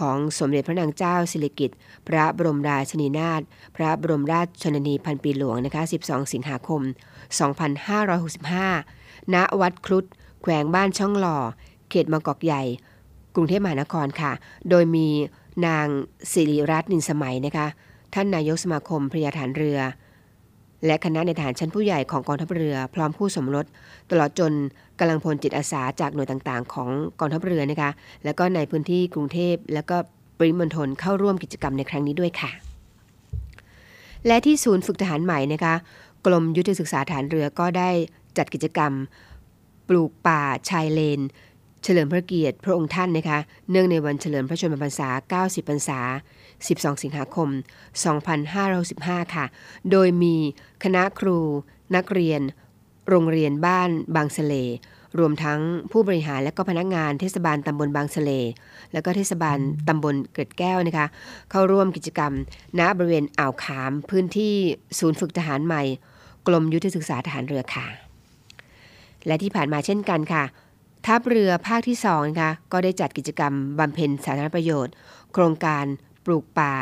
ของสมเด็จพระนางเจ้าสิริกิติ์พระบรมราชินีนาถพระบรมราชชนนีพันปีหลวงนะคะ 12 สิงหาคม 2565 ณวัดครุฑแขวงบ้านช่องหล่อ เขตบางกอกใหญ่ กรุงเทพมหานครค่ะ โดยมีนางสิริรัตน์นินสมัยนะคะ ท่านนายกสมาคมพระยาฐานเรือ และคณะในทหารชั้นผู้ใหญ่ของกองทัพเรือ พร้อมผู้สมรส ตลอดจนกำลังพลจิตอาสาจากหน่วยต่างๆ ของกองทัพเรือนะคะแล้วก็ในพื้นที่กรุงเทพแล้วก็ปริมณฑลเข้าร่วมกิจกรรมในครั้งนี้ด้วยค่ะ และที่ศูนย์ฝึกทหารใหม่นะคะกรมยุทธศึกษาฐานเรือก็ได้จัดกิจกรรม ปลูกป่าชายเลน เฉลิมพระเกียรติพระองค์ท่านนะคะ เนื่องในวันเฉลิมพระชนมพรรษา 90 พรรษา 12 สิงหาคม 2515 ค่ะ โดยมีคณะครู นักเรียน โรงเรียนบ้านบางสะเลรวมทั้งผู้บริหารและก็พนักงานเทศบาลตำบลบางสะเลและก็เทศบาลตำบลเกิดแก้วนะคะ เข้าร่วมกิจกรรม ณบริเวณอ่าวขาม พื้นที่ศูนย์ฝึกทหารใหม่ กรมยุทธศึกษาทหารเรือค่ะ และที่ผ่านมาเช่นกันค่ะ ทัพเรือภาคที่2นะคะก็ได้จัดกิจกรรมบำเพ็ญสาธารณประโยชน์ โครงการปลูกป่า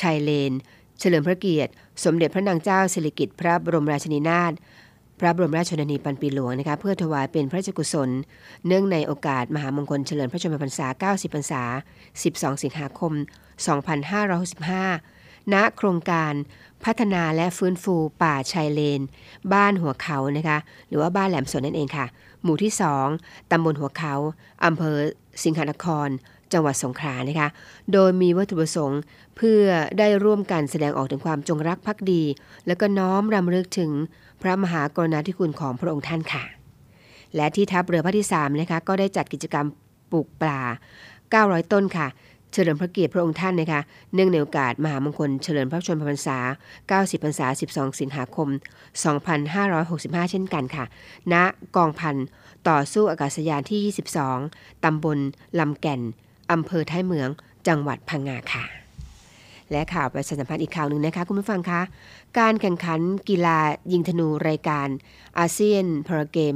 ชายเลน เฉลิมพระเกียรติ สมเด็จพระนางเจ้าสิริกิติ์พระบรมราชินีนาถพระบรมราชชนนีพันปีหลวงนะคะเพื่อถวายเป็นพระราชกุศล เนื่องในโอกาสมหามงคลเฉลิมพระชนมพรรษา 90 พรรษา 12 สิงหาคม 2565 ณ โครงการพัฒนาและฟื้นฟูป่าชายเลน บ้านหัวเขานะคะหรือว่าบ้านแหลมสนนั่นเองค่ะ หมู่ที่สองตำบลหัวเขาอำเภอสิงหนคร จังหวัดสงขลานะคะ โดยมีวัตถุประสงค์เพื่อได้ร่วมกันแสดงออกถึงความจงรักภักดี และก็น้อมรำลึกถึงพระมหากรุณาธิคุณของพระองค์ท่านค่ะ และที่ทัพเรือภาคที่3นะคะก็ได้จัดกิจกรรมปลูกปลา900 ต้นค่ะ เฉลิมพระเกียรติพระองค์ท่านนะคะเนื่องในโอกาสมหามงคลเฉลิมพระชนมพรรษา 90 พรรษา 12 สิงหาคม 2565 เช่นกันค่ะ ณ กองพันต่อสู้อากาศยานที่ 22 ตำบลลำแก่น อำเภอท้ายเมือง จังหวัดพังงาค่ะ และข่าวประชาสัมพันธ์อีกข่าวหนึ่งนะคะ คุณผู้ฟังคะ การแข่งขันกีฬายิงธนูรายการอาเซียนพาราเกม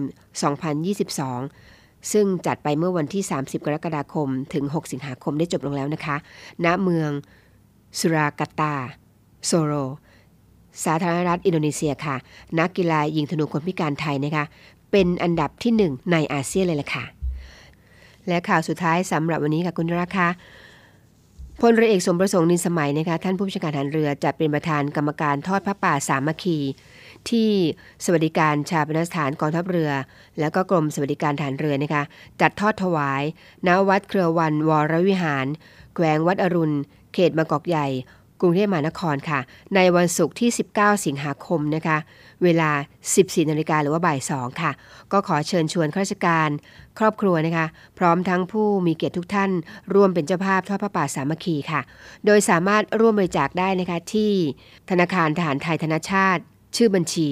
2022 ซึ่งจัดไปเมื่อวันที่ 30 กรกฎาคม ถึง 6 สิงหาคมได้จบลงแล้วนะคะ ณ เมืองสุรากาตา โซโร สาธารณรัฐอินโดนีเซียค่ะ นักกีฬายิงธนูคนพิการไทยนะคะ เป็นอันดับที่ 1 ในอาเซียนเลยล่ะค่ะ และข่าวสุดท้ายสำหรับวันนี้ค่ะคุณราคาพลเรือเอกสมประสงค์นินสมัยนะคะท่านผู้บัญชาการทหารเรือจะเป็นประธานกรรมการทอดพระป่าสามัคคี ที่สวัสดิการชาปนสถานกองทัพเรือ แล้วก็กรมสวัสดิการฐานเรือนะคะ จัดทอดถวายณวัดเครือวันวรวิหาร แขวงวัดอรุณ เขตบางกอกใหญ่ กรุงเทพมหานครค่ะ ในวันศุกร์ที่ 19 สิงหาคมนะคะ เวลา 14นาฬิกาหรือว่าบ่าย 2 ค่ะ ก็ขอเชิญชวนข้าราชการ ครอบครัวนะคะ พร้อมทั้งผู้มีเกียรติทุกท่าน ร่วมเป็นเจ้าภาพทอดพระป่าสามัคคีค่ะ โดยสามารถร่วมบริจาคได้นะคะที่ธนาคารทหารไทยธนชาติ ชื่อบัญชี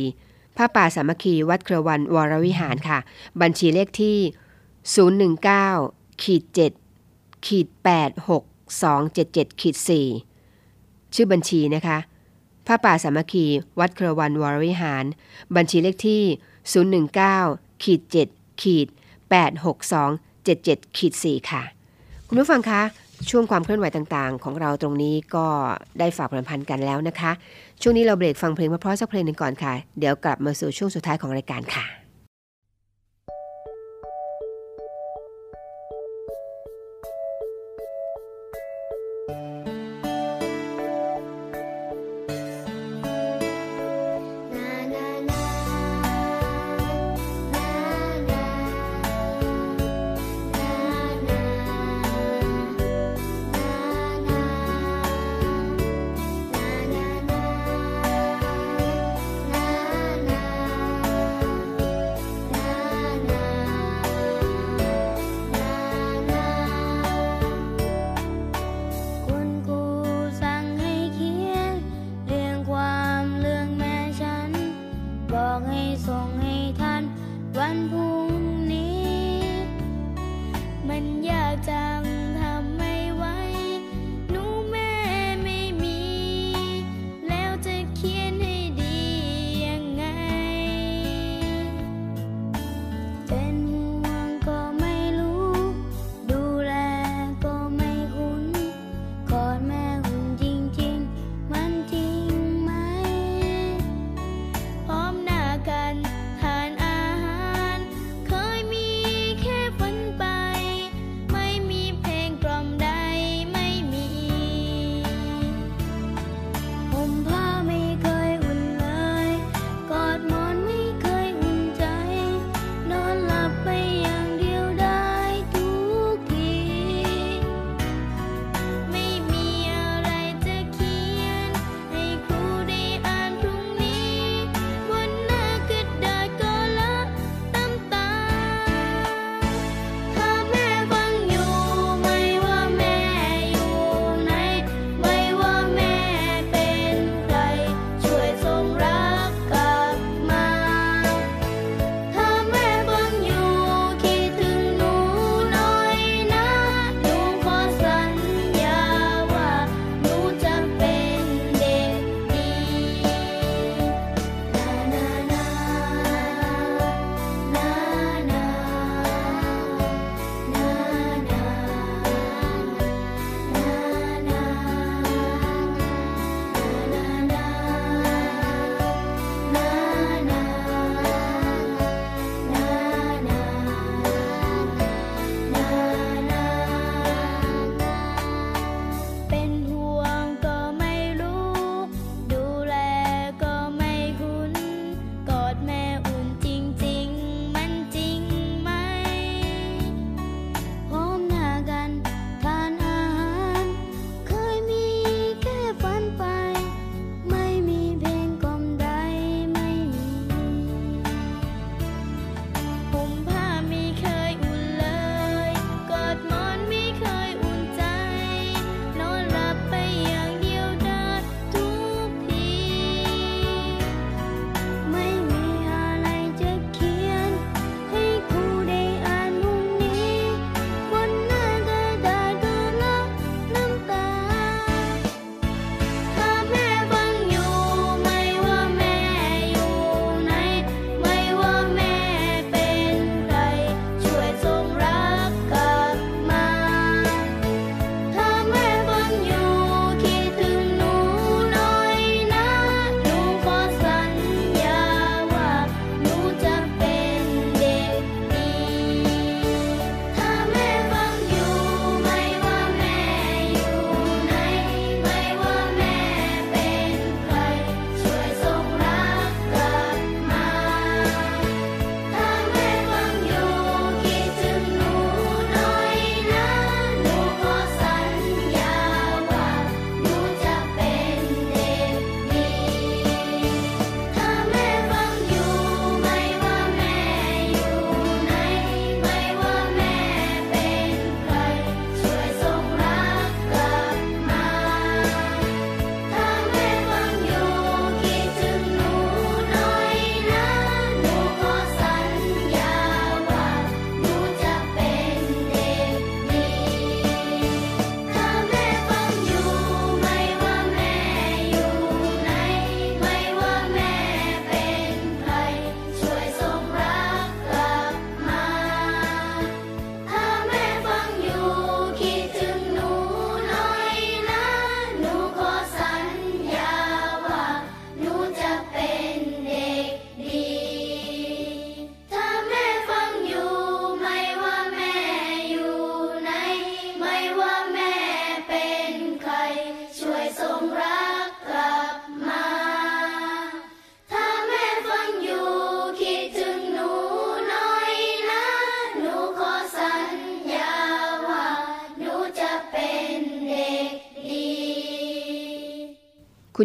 ผ้าป่าสามัคคีวัดเครือวันวรวิหารค่ะ บัญชีเลขที่ 019ขีด7ขีด86277ขีด4ชื่อบัญชีนะคะผ้าป่าสามัคคีวัดเครือวันวรวิหาร บัญชีเลขที่ 019ขีด7ขีด86277ขีด4ค่ะ คุณผู้ฟังคะ ช่วงความเคลื่อนไหวต่างๆ ของเราตรงนี้ก็ได้ฝากประพันธ์กันแล้วนะคะ
ช่วงนี้เราเบรกฟังเพลงมาเพราะสักเพลงหนึ่งก่อนค่ะ เดี๋ยวกลับมาสู่ช่วงสุดท้ายของรายการค่ะ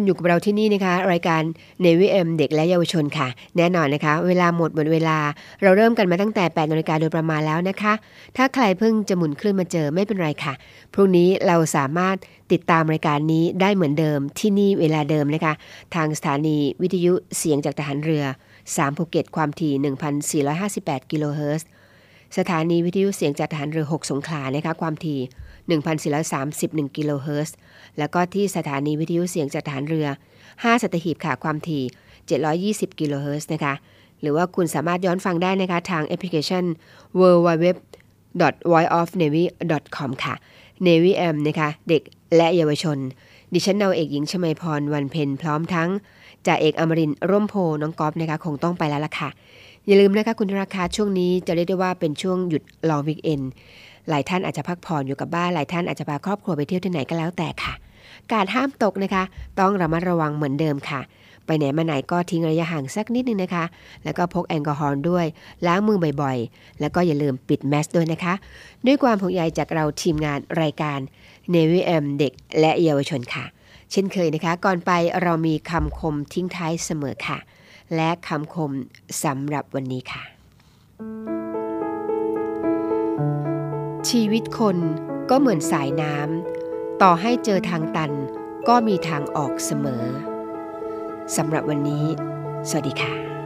คุณอยู่กั
บเราที่นี่นะคะ รายการ Navy M เด็กและเยาวชนค่ะ แน่นอนนะคะ เวลาหมดหมดเวลา เราเริ่มกันมาตั้งแต่8นาฬิกาโดยประมาณแล้วนะคะ ถ้าใครเพิ่งจะหมุนคลื่นมาเจอไม่เป็นไรค่ะ พรุ่งนี้เราสามารถติดตามรายการนี้ได้เหมือนเดิมที่นี่เวลาเดิมนะคะ ทางสถานีวิทยุเสียงจากทหารเรือ 3 ภูเก็ตความถี่ 1,458 กิโลเฮิรตซ์สถานีวิทยุเสียงจากทหารเรือ 6 สงขลานะคะความถี่ 1,431 กิโลเฮิรตซ์ แล้วก็ที่สถานีวิทยุเสียงจากทหารเรือ 5 สัตหีบค่ะความถี่ 720 กิโลเฮิรตซ์นะคะ หรือว่าคุณสามารถย้อนฟังได้นะคะทางแอปพลิเคชัน w w w v o i o f n a v y com ค่ะ Navy M นะคะ เด็กและเยาวชน ดิฉันนาวาเอกหญิงชมาพรวันเพ็ญพร้อมทั้งจ่าเอกอมรินร่มโพน้องก๊อฟนะคะ คงต้องไปแล้วล่ะค่ะ อย่าลืมนะคะคุณราคาช่วงนี้จะเรียกได้ว่าเป็นช่วงหยุดลองวิกเอน หลายท่านอาจจะพักผ่อนอยู่กับบ้าน หลายท่านอาจจะพาครอบครัวไปเที่ยวที่ไหนก็แล้วแต่ค่ะ การห้ามตกนะคะ ต้องระมัดระวังเหมือนเดิมค่ะ ไปไหนมาไหนก็ทิ้งระยะห่างสักนิดนึงนะคะ แล้วก็พกแอลกอฮอล์ด้วย ล้างมือบ่อยๆ แล้วก็อย่าลืมปิดแมสด้วยนะคะ ด้วยความห่วงใยจากเราทีมงานรายการ Navy M เด็กและเยาวชนค่ะ เช่นเคยนะคะ ก่อนไปเรามีคำคมทิ้งท้ายเสมอค่ะ และคำคมสำหรับวันนี้ค่ะ ชีวิตคนก็เหมือนสายน้ำต่อให้เจอทางตันก็มีทางออกเสมอสำหรับวันนี้ สวัสดีค่ะ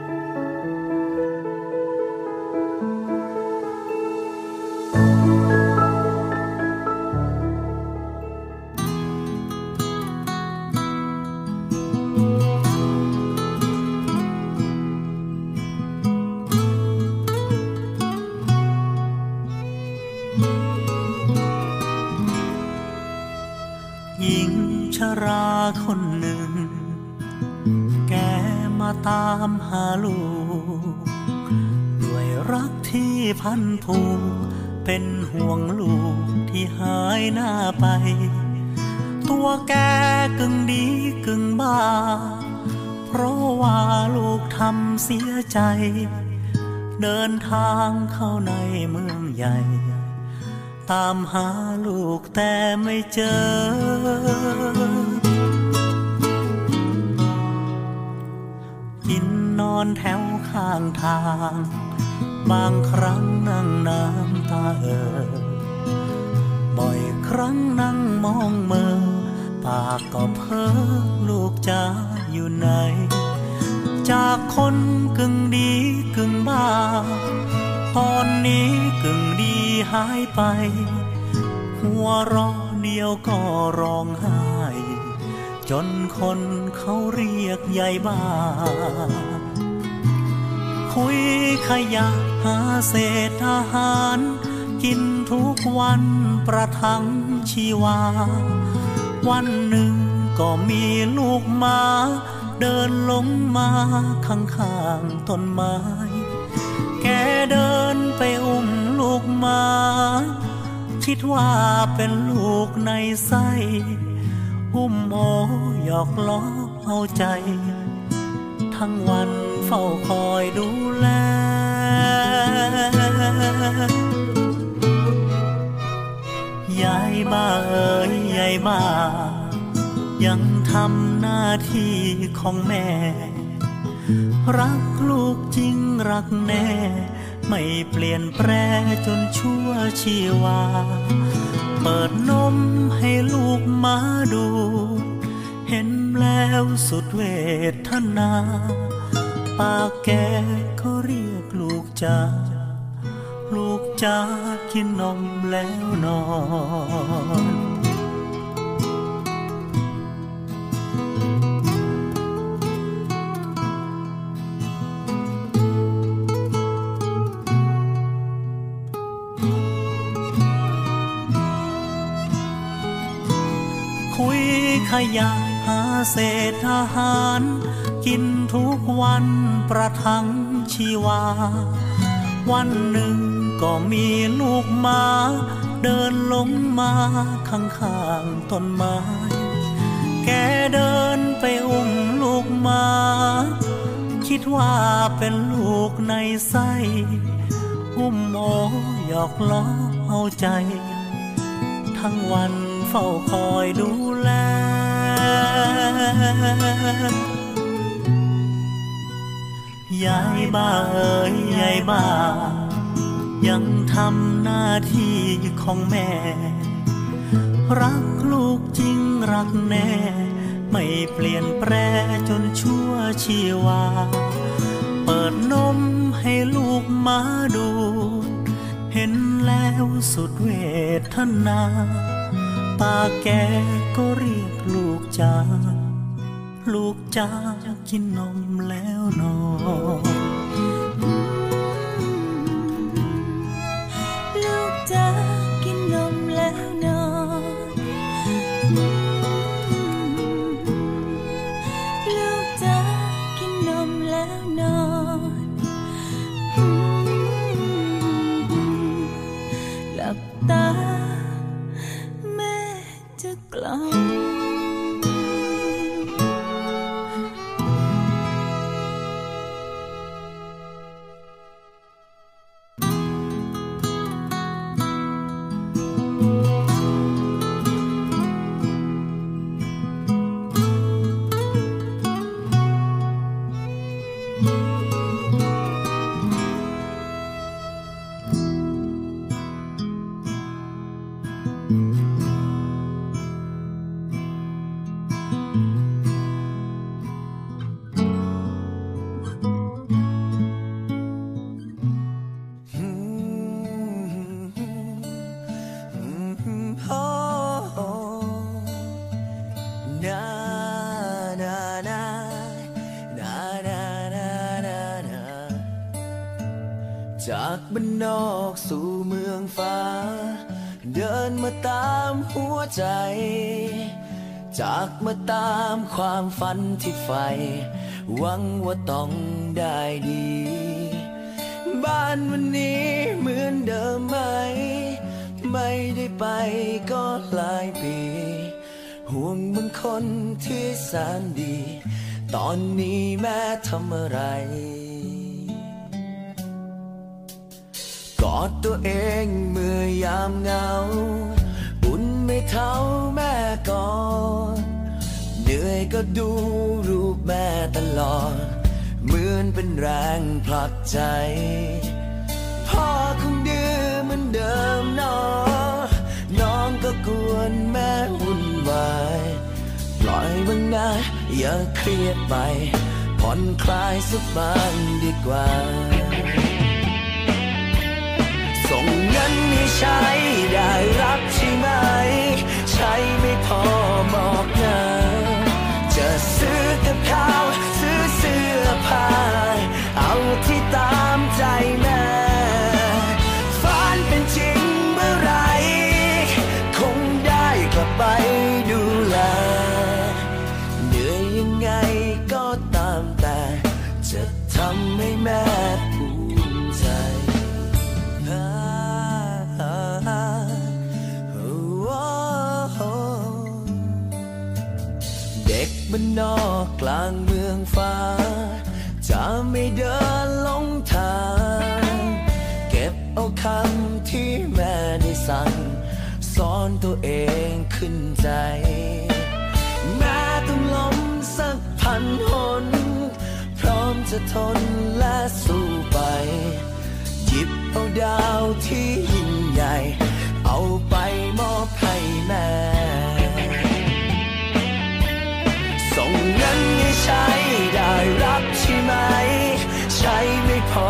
ตามหาลูก ด้วยรักที่พันผูกเป็นห่วงลูกที่หายหน้าไป ตัวแกกึ่งดีกึ่งบ้า เพราะว่าลูกทำเสียใจ เดินทางเข้าในเมืองใหญ่ ตามหาลูกแต่ไม่เจอ อนแถวข้างทาง บางครั้งนั่งน้ำตาเออบ่อยครั้งนั่งมองเมอปากก็เพ้อลูกจะอยู่ไหน จากคนกึ่งดีกึ่งบ้า ตอนนี้กึ่งดีหายไป หัวเรอเดียวก็ร้องไห้จนคนเขาเรียกยายบ้า คุยขยะหาเศษอาหาร กินทุกวันประทังชีวา วันหนึ่งก็มีลูกมา เดินลงมาข้างๆต้นไม้ แกเดินไปอุ้มลูกมา คิดว่าเป็นลูกในไส้อุ้มโอหยอกล้อเอาใจ ทั้งวัน ฝ้าคอยดูแล ยายบ้าเอ๋ยยายบ้า ยังทำหน้าที่ของแม่ รักลูกจริงรักแน่ ไม่เปลี่ยนแปรจนชั่วชีวา เปิดนมให้ลูกมาดูเห็นแล้วสุดเวทนา ปากแกก็เรียกลูกจ้าลูกจ้ากินนมแล้วนอนคุยขยะหาเศษอาหาร กินทุกวันประทังชีวา วันหนึ่งก็มีลูกมา เดินลงมาข้างๆต้นไม้ แกเดินไปอุ้มลูกมา คิดว่าเป็นลูกในไส้อุ้มโอหยอกล้อเอาใจ ทั้งวันเฝ้าคอยดูแล
ยายบ้าเอ๋ยยายบ้า ยังทำหน้าที่ของแม่ รักลูกจริงรักแน่ ไม่เปลี่ยนแปรจนชั่วชีวา เปิดนมให้ลูกมาดู เห็นแล้วสุดเวทนาตาแกก็เรียกลูกจ้าลูกจ้ากินนมแล้ว down mm-hmm. Look down. ฝันที่ใฝ่หวังว่าต้องได้ดี บ้านวันนี้เหมือนเดิมไหม ไม่ได้ไปก็หลายปี ห่วงบางคนที่แสนดี ตอนนี้แม่ทำอะไรกอดตัวเองเมื่อยามเหงาอุ่นไม่เท่าแม่ก่อน เหนื่อยก็ดูรูปแม่ตลอด เหมือนเป็นแรงผลักใจ พ่อคงดื้อเหมือนเดิมเนอน้องก็กวนแม่วุ่นวายปล่อยบ้างนะอย่าเครียดไป ผ่อนคลายสักบ้างดีกว่า ส่งเงินให้ใช้ได้รับใช่ไหม ใช้ไม่พอบอกนะจะ ซื้อกับข้าวซื้อเสื้อผ้าเอาที่ตามใจแม่ บนนอกกลางเมืองฟ้า จะไม่เดินหลงทาง เก็บเอาคำที่แม่ได้สั่งสอนตัวเองขึ้นใจ แม้ต้องล้มสักพันหน พร้อมจะทนและสู้ไป หยิบเอาดาวที่ยิ่งใหญ่ เอาไปมอบให้แม่ ได้รับใช่ไหม ใช้ไม่พอ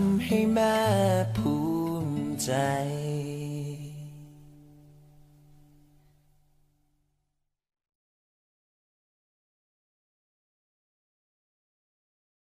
ำให้แม่ภูมิใจ